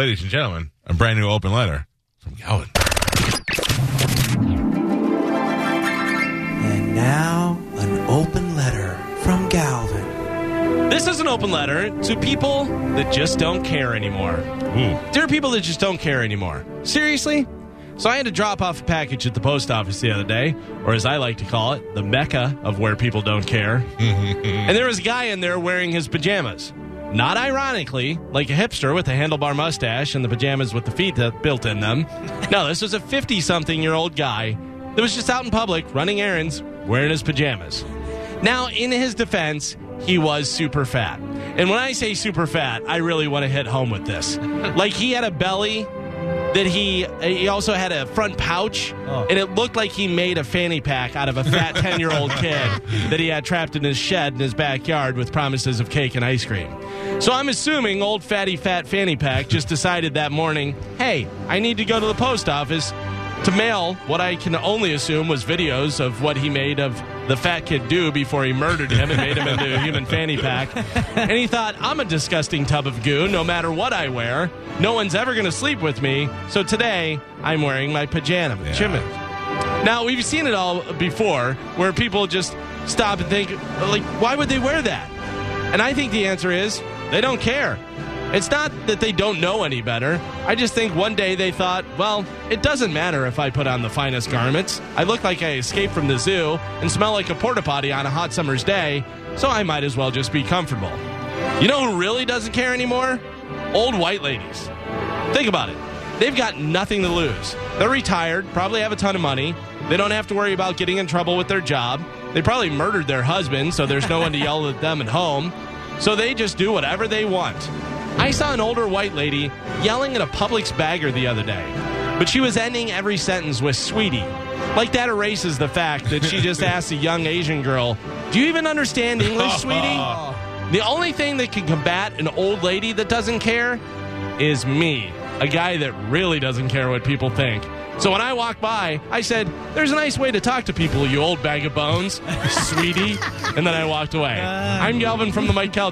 Ladies and gentlemen, a brand new open letter from Galvin. And now, an open letter from Galvin. This is an open letter to people that just don't care anymore. Ooh. There are people that just don't care anymore. Seriously? So I had to drop off a package at the post office the other day, or as I like to call it, the mecca of where people don't care. and there was a guy in there wearing his pajamas. Not ironically, like a hipster with a handlebar mustache and the pajamas with the feet that built in them. No, this was a 50 something year old guy that was just out in public running errands wearing his pajamas. Now, in his defense, he was super fat. And when I say super fat, I really want to hit home with this. like he had a belly that he he also had a front pouch oh. and it looked like he made a fanny pack out of a fat 10-year-old kid that he had trapped in his shed in his backyard with promises of cake and ice cream. So I'm assuming old fatty fat fanny pack just decided that morning, "Hey, I need to go to the post office to mail what I can only assume was videos of what he made of the fat kid do before he murdered him and made him into a human fanny pack. And he thought, I'm a disgusting tub of goo no matter what I wear. No one's ever going to sleep with me. So today, I'm wearing my pajama. pajamas. Now, we've seen it all before where people just stop and think, like, why would they wear that? And I think the answer is they don't care. It's not that they don't know any better. I just think one day they thought, well, it doesn't matter if I put on the finest garments. I look like I escaped from the zoo and smell like a porta potty on a hot summer's day, so I might as well just be comfortable. You know who really doesn't care anymore? Old white ladies. Think about it. They've got nothing to lose. They're retired, probably have a ton of money. They don't have to worry about getting in trouble with their job. They probably murdered their husband, so there's no one to yell at them at home. So they just do whatever they want. I saw an older white lady yelling at a Publix bagger the other day, but she was ending every sentence with sweetie. Like that erases the fact that she just asked a young Asian girl, Do you even understand English, sweetie? The only thing that can combat an old lady that doesn't care is me, a guy that really doesn't care what people think. So when I walked by, I said, There's a nice way to talk to people, you old bag of bones, sweetie. And then I walked away. I'm Galvin from the Mike Cal